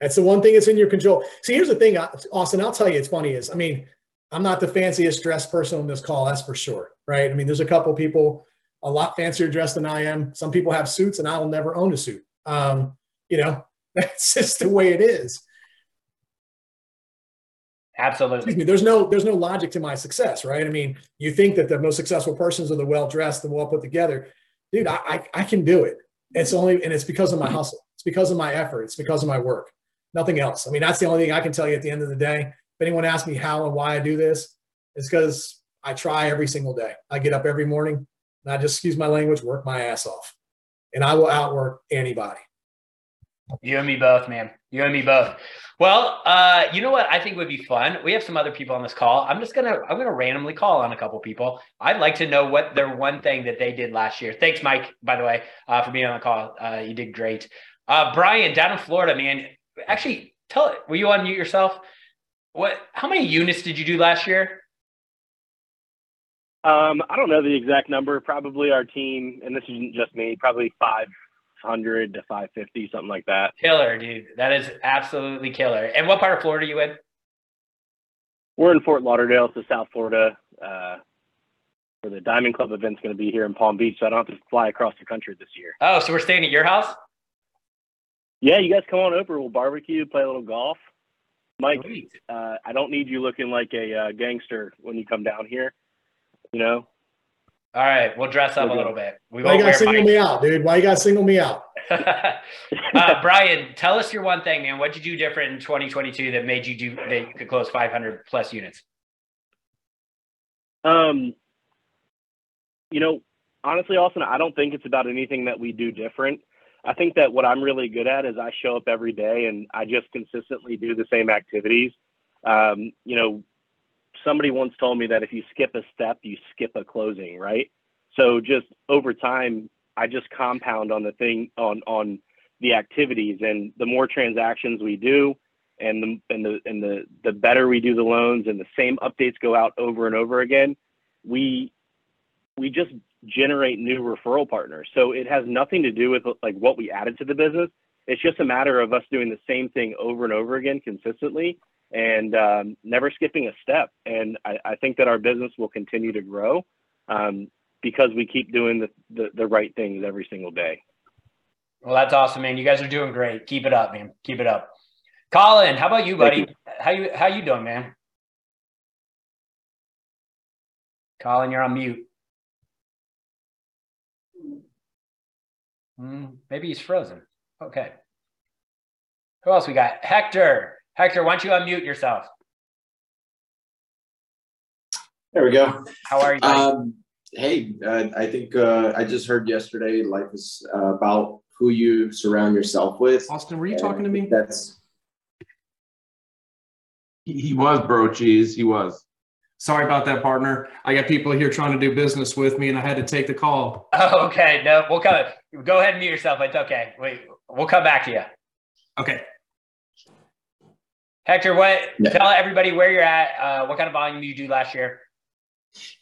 That's the one thing that's in your control. See, here's the thing, Austin. I'll tell you, it's funny. Is I mean, I'm not the fanciest dressed person on this call. That's for sure. Right. I mean, there's a couple people a lot fancier dressed than I am. Some people have suits, and I will never own a suit. Um, you know, that's just the way it is. Absolutely. Excuse me. There's no there's no logic to my success, right? I mean, you think that the most successful persons are the well dressed and well put together, dude. I, I I can do it. It's only and it's because of my hustle. It's because of my effort. It's because of my work. Nothing else. I mean, that's the only thing I can tell you at the end of the day. If anyone asks me how and why I do this, it's because I try every single day. I get up every morning and I just excuse my language, work my ass off. And I will outwork anybody. You and me both, man. You and me both. Well, uh, you know what I think would be fun? We have some other people on this call. I'm just gonna I'm gonna randomly call on a couple people. I'd like to know what their one thing that they did last year. Thanks, Mike, by the way, uh, for being on the call. Uh, you did great. Uh, Brian, down in Florida, man. Actually, tell it. Will you unmute yourself? What? How many units did you do last year? Um, I don't know the exact number. Probably our team, and this isn't just me. Probably 500 to 550, something like that. Killer, dude. That is absolutely killer. And what part of Florida are you in? We're in Fort Lauderdale, so South Florida. Uh, where the Diamond Club event's going to be here in Palm Beach, so I don't have to fly across the country this year. Oh, so we're staying at your house? Yeah, you guys come on over. We'll barbecue, play a little golf. Mike, uh, I don't need you looking like a uh, gangster when you come down here you know. All right, we'll dress up a little bit. We Why you gotta single me out, dude? Why you gotta single me out? uh, Brian, tell us your one thing, man. What did you do different in 2022 that made you do that you could close 500 plus units? Um, you know, honestly, Austin, I don't think it's about anything that we do different. I think that what I'm really good at is I show up every day and I just consistently do the same activities. Um, you know, somebody once told me that if you skip a step, you skip a closing, right? So just over time, I just compound on the thing on on the activities, and the more transactions we do, and the and the and the the better we do the loans and the same updates go out over and over again, we we just generate new referral partners. So it has nothing to do with like what we added to the business. It's just a matter of us doing the same thing over and over again consistently and um, never skipping a step. And I, I, think that our business will continue to grow um, because we keep doing the, the, the right things every single day. Well, that's awesome, man. You guys are doing great. Keep it up, man. Keep it up. Colin, how about you, buddy? You. How you how you doing, man? Colin, you're on mute. Mm, maybe he's frozen. Okay. Who else we got? Hector. Hector, why don't you unmute yourself? There we go. How are you? Um, hey, uh, I think uh, I just heard yesterday life is uh, about who you surround yourself with. Austin, were you talking to me? That's. He, he was, bro, cheese. He was. Sorry about that, partner. I got people here trying to do business with me, and I had to take the call. Oh, okay. No, we'll come. Go ahead and mute yourself. It's okay. Wait, we'll come back to you. Okay. Hector, what? Yeah. Tell everybody where you're at. Uh, what kind of volume do you do last year?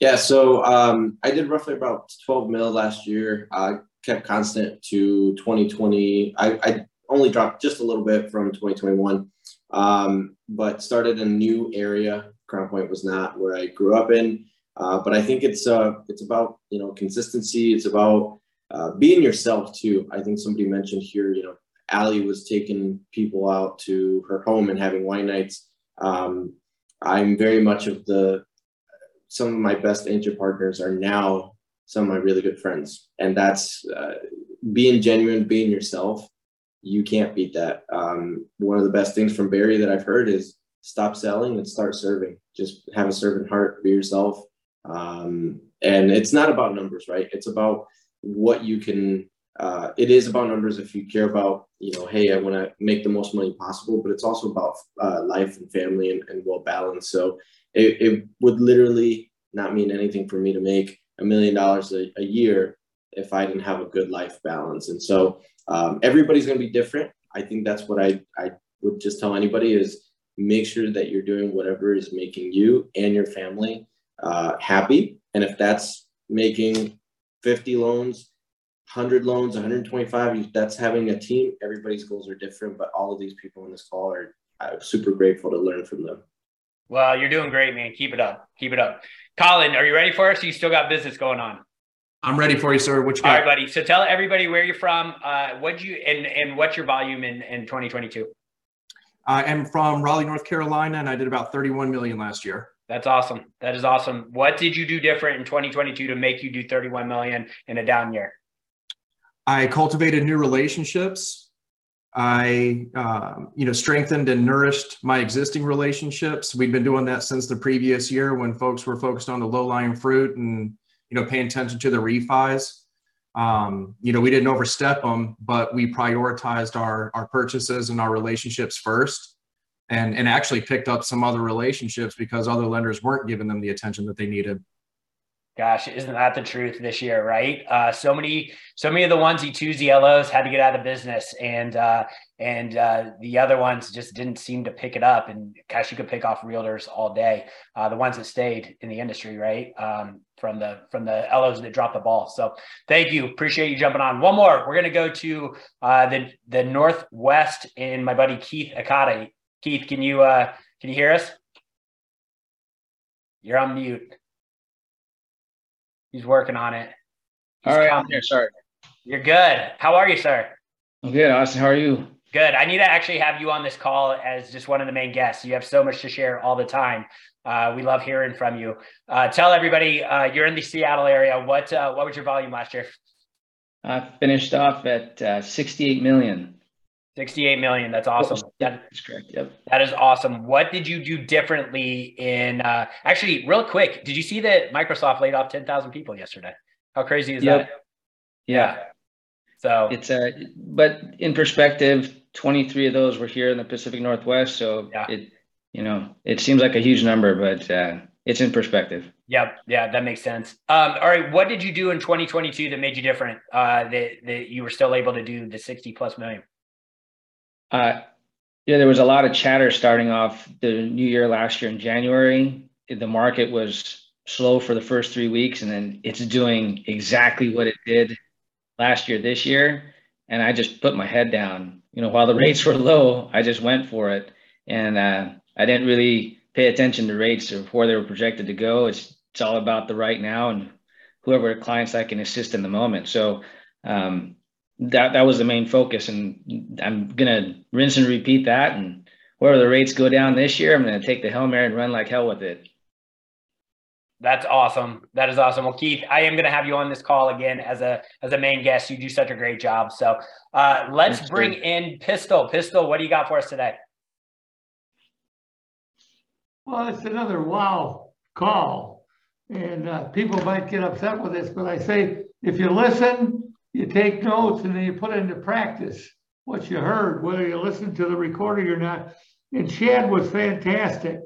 Yeah, so um, I did roughly about 12 mil last year. I kept constant to 2020. I, I only dropped just a little bit from 2021, um, but started a new area Crown Point was not where I grew up in. Uh, but I think it's uh, it's about you know consistency. It's about uh, being yourself too. I think somebody mentioned here, you know, Allie was taking people out to her home and having wine nights. Um, I'm very much of the some of my best agent partners are now some of my really good friends, and that's uh, being genuine, being yourself. You can't beat that. Um, one of the best things from Barry that I've heard is stop selling and start serving. Just have a servant heart, be yourself. Um, and it's not about numbers, right? It's about what you can. Uh, it is about numbers if you care about, you know, hey, I want to make the most money possible, but it's also about uh, life and family and, and well balanced. So it, it, would literally not mean anything for me to make a million dollars a year if I didn't have a good life balance. And so um, everybody's going to be different. I think that's what I, I would just tell anybody is make sure that you're doing whatever is making you and your family uh, happy. And if that's making 50 loans, 100 loans, 125, that's having a team. Everybody's goals are different, but all of these people on this call are I'm super grateful to learn from them. Well, you're doing great, man. Keep it up. Keep it up. Colin, are you ready for us? You still got business going on. I'm ready for you, sir. What you got? All right, buddy. So tell everybody where you're from, uh, what you and and what's your volume in in 2022. I am from Raleigh, North Carolina, and I did about 31 million last year. That's awesome. That is awesome. What did you do different in 2022 to make you do 31 million in a down year? I cultivated new relationships. I, uh, you know, strengthened and nourished my existing relationships. We've been doing that since the previous year when folks were focused on the low-lying fruit and, you know, paying attention to the refis. Um, you know, we didn't overstep them, but we prioritized our our purchases and our relationships first, and and actually picked up some other relationships because other lenders weren't giving them the attention that they needed. Gosh, isn't that the truth this year, right? Uh, so many, so many of the onesie twosie LOs had to get out of business, and uh, and uh, the other ones just didn't seem to pick it up. And gosh, you could pick off realtors all day. Uh, the ones that stayed in the industry, right? Um, from the from the LOs that dropped the ball. So thank you, appreciate you jumping on. One more, we're gonna go to uh, the the Northwest and my buddy Keith Akata. Keith, can you uh, can you hear us? You're on mute. He's working on it. He's All right, I'm here. Sorry. You're good. How are you, sir? I'm good, Austin. How are you? Good. I need to actually have you on this call as just one of the main guests. You have so much to share all the time. Uh, we love hearing from you. Uh, tell everybody uh, you're in the Seattle area. What uh, what was your volume last year? I finished off at uh, 68 million. 68 million. That's awesome. That's correct. Yep. That is awesome. What did you do differently in uh, actually real quick? Did you see that Microsoft laid off 10,000 people yesterday? How crazy is yep. that? Yeah. So it's a, but in perspective, 23 of those were here in the Pacific Northwest. So yeah. it, you know, it seems like a huge number, but uh, it's in perspective. Yep. Yeah, that makes sense. Um, all right. What did you do in 2022 that made you different? Uh, that, that you were still able to do the 60 plus million? Uh, Yeah, there was a lot of chatter starting off the new year last year in January. The market was slow for the first three weeks, and then it's doing exactly what it did last year, this year. And I just put my head down. You know, while the rates were low, I just went for it. And uh, I didn't really pay attention to rates or where they were projected to go. It's, it's all about the right now and whoever clients I can assist in the moment. So um, that that was the main focus, and I'm gonna rinse and repeat that. And wherever the rates go down this year, I'm gonna take the hail mary and run like hell with it. That's awesome. That is awesome. Well, Keith, I am going to have you on this call again as a as a main guest. You do such a great job. So uh, let's Thanks, bring in Pistol. Pistol, what do you got for us today? Well, it's another wow call, and uh, people might get upset with this, but I say if you listen, you take notes, and then you put into practice what you heard, whether you listen to the recording or not. And Chad was fantastic.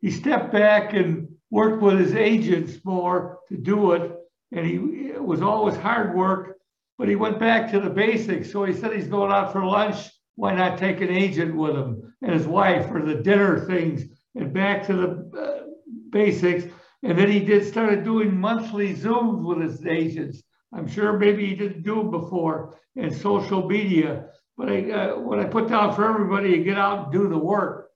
He stepped back and worked with his agents more to do it. And he it was always hard work, but he went back to the basics. So he said he's going out for lunch. Why not take an agent with him and his wife for the dinner things and back to the uh, basics. And then he did started doing monthly Zooms with his agents. I'm sure maybe he didn't do before in social media. But I, uh, what I put down for everybody to get out and do the work.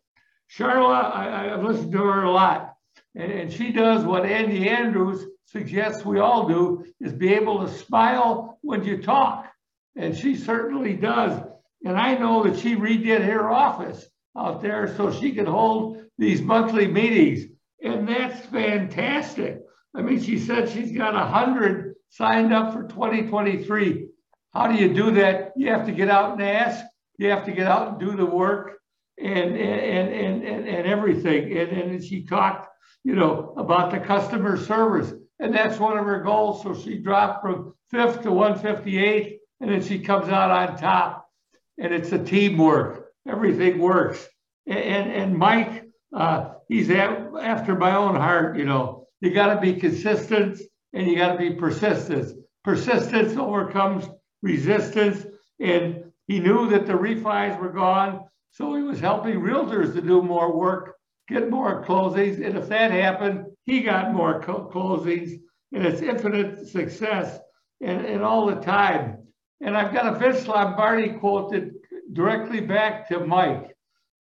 Charlotte, I, I've listened to her a lot. And, and she does what Andy Andrews suggests we all do is be able to smile when you talk. And she certainly does. And I know that she redid her office out there so she could hold these monthly meetings. And that's fantastic. I mean, she said she's got a 100 signed up for 2023. How do you do that? You have to get out and ask. You have to get out and do the work and and and and, and everything. And, and she talked you know, about the customer service. And that's one of her goals. So she dropped from fifth to 158, and then she comes out on top. And it's a teamwork. Everything works. And, and, and Mike, uh, he's at, after my own heart, you know. You got to be consistent and you got to be persistent. Persistence overcomes resistance. And he knew that the refis were gone. So he was helping realtors to do more work get more closings. And if that happened, he got more closings. And it's infinite success and, and all the time. And I've got a Vince Lombardi quote that directly back to Mike.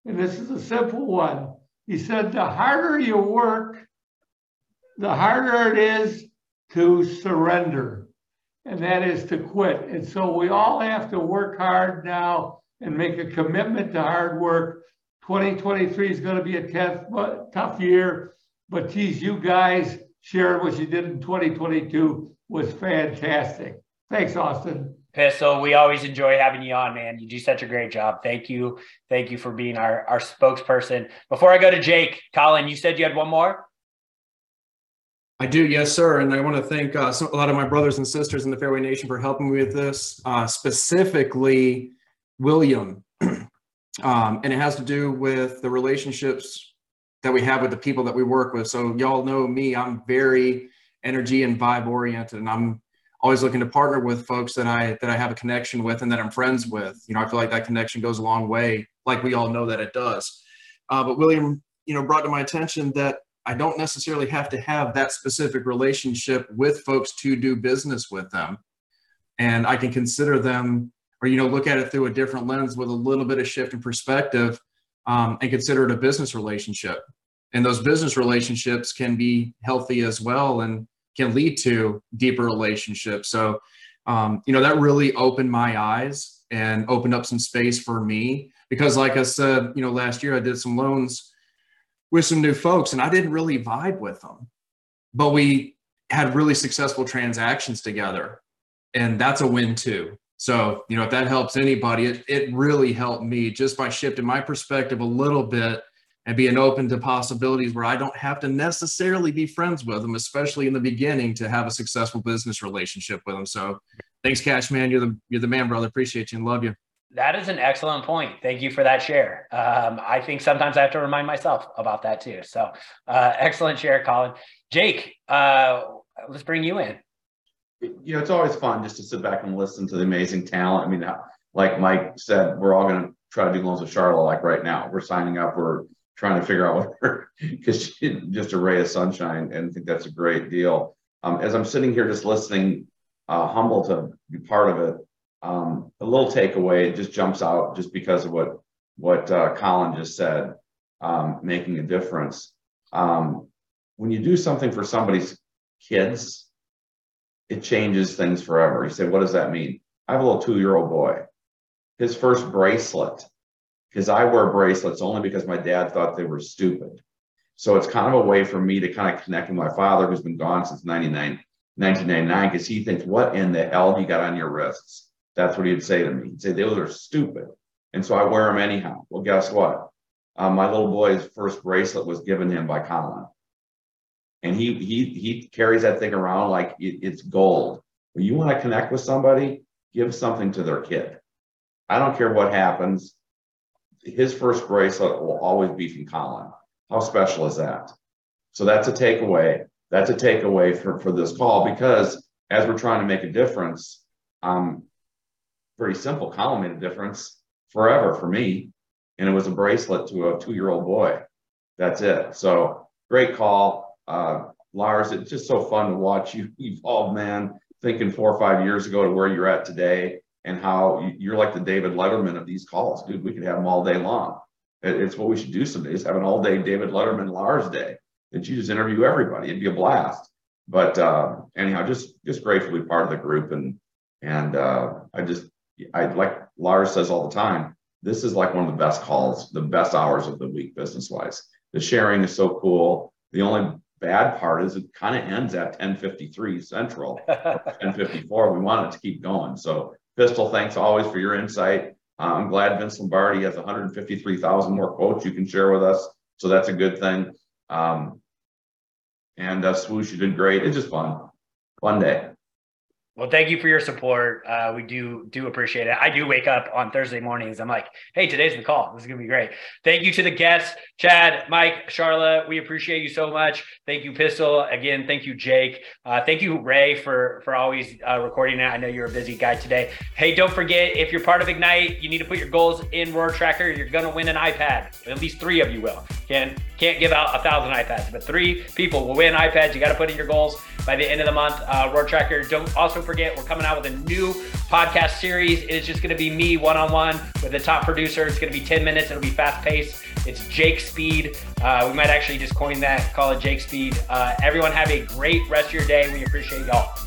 And this is a simple one. He said, the harder you work, the harder it is to surrender. And that is to quit. And so we all have to work hard now and make a commitment to hard work 2023 is going to be a tough, tough year, but geez, you guys sharing what you did in 2022 was fantastic. Thanks, Austin. Pistol, we always enjoy having you on, man. You do such a great job. Thank you. Thank you for being our, our spokesperson. Before I go to Jake, Colin, you said you had one more? I do, yes, sir. And I want to thank uh, some, a lot of my brothers and sisters in the Fairway Nation for helping me with this, uh, specifically William. Um, and it has to do with the relationships that we have with the people that we work with. So y'all know me, I'm very energy and vibe oriented and I'm always looking to partner with folks that I that I have a connection with and that I'm friends with. You know, I feel like that connection goes a long way, like we all know that it does. Uh, but William, you know, brought to my attention that I don't necessarily have to have that specific relationship with folks to do business with them. And I can consider them or you know look at it through a different lens with a little bit of shift in perspective um, and consider it a business relationship and those business relationships can be healthy as well and can lead to deeper relationships so um, you know that really opened my eyes and opened up some space for me because like i said you know last year i did some loans with some new folks and i didn't really vibe with them but we had really successful transactions together and that's a win too so, you know, if that helps anybody, it, it really helped me just by shifting my perspective a little bit and being open to possibilities where I don't have to necessarily be friends with them, especially in the beginning, to have a successful business relationship with them. So, thanks, Cash Man. You're the you're the man, brother. Appreciate you and love you. That is an excellent point. Thank you for that share. Um, I think sometimes I have to remind myself about that too. So, uh, excellent share, Colin. Jake, uh, let's bring you in you know, it's always fun just to sit back and listen to the amazing talent. I mean, like Mike said, we're all going to try to do loans with Charlotte like right now. We're signing up. We're trying to figure out what because just a ray of sunshine, and I think that's a great deal. Um, as I'm sitting here just listening, uh, humble to be part of it. Um, a little takeaway it just jumps out just because of what what uh, Colin just said, um, making a difference. Um, when you do something for somebody's kids, it changes things forever. You say, what does that mean? I have a little two year old boy. His first bracelet, because I wear bracelets only because my dad thought they were stupid. So it's kind of a way for me to kind of connect with my father, who's been gone since 99, 1999, because he thinks, what in the hell you got on your wrists? That's what he'd say to me. He'd say, those are stupid. And so I wear them anyhow. Well, guess what? Um, my little boy's first bracelet was given him by Colin. And he he he carries that thing around like it, it's gold. When you want to connect with somebody, give something to their kid. I don't care what happens. His first bracelet will always be from Colin. How special is that? So that's a takeaway. That's a takeaway for, for this call because as we're trying to make a difference, um, pretty simple. A difference forever for me. And it was a bracelet to a two year old boy. That's it. So great call. Uh, Lars, it's just so fun to watch you evolve, man, thinking four or five years ago to where you're at today and how you're like the David Letterman of these calls, dude. We could have them all day long. It's what we should do some days, have an all day David Letterman Lars day that you just interview everybody. It'd be a blast. But uh, anyhow, just just grateful to be part of the group and and uh, I just I like Lars says all the time, this is like one of the best calls, the best hours of the week business wise. The sharing is so cool. The only bad part is it kind of ends at 1053 central 1054 we want it to keep going. So pistol thanks always for your insight. Uh, i'm glad vince lombardi has 153000 more quotes you can share with us. So that's a good thing. Um, and uh, swoosh you did great. It's just fun. Fun day well, thank you for your support. Uh, we do do appreciate it. I do wake up on Thursday mornings. I'm like, hey, today's the call. This is gonna be great. Thank you to the guests, Chad, Mike, Charlotte. We appreciate you so much. Thank you, Pistol. Again, thank you, Jake. Uh, thank you, Ray, for for always uh, recording it. I know you're a busy guy today. Hey, don't forget if you're part of Ignite, you need to put your goals in Roar Tracker. You're gonna win an iPad. At least three of you will. Can can't give out a thousand iPads, but three people will win iPads. You got to put in your goals by the end of the month. Uh, Roar Tracker. Don't also forget we're coming out with a new podcast series. It's just going to be me one on one with the top producer. It's going to be 10 minutes. It'll be fast paced. It's Jake Speed. Uh, we might actually just coin that, call it Jake Speed. Uh, everyone have a great rest of your day. We appreciate y'all.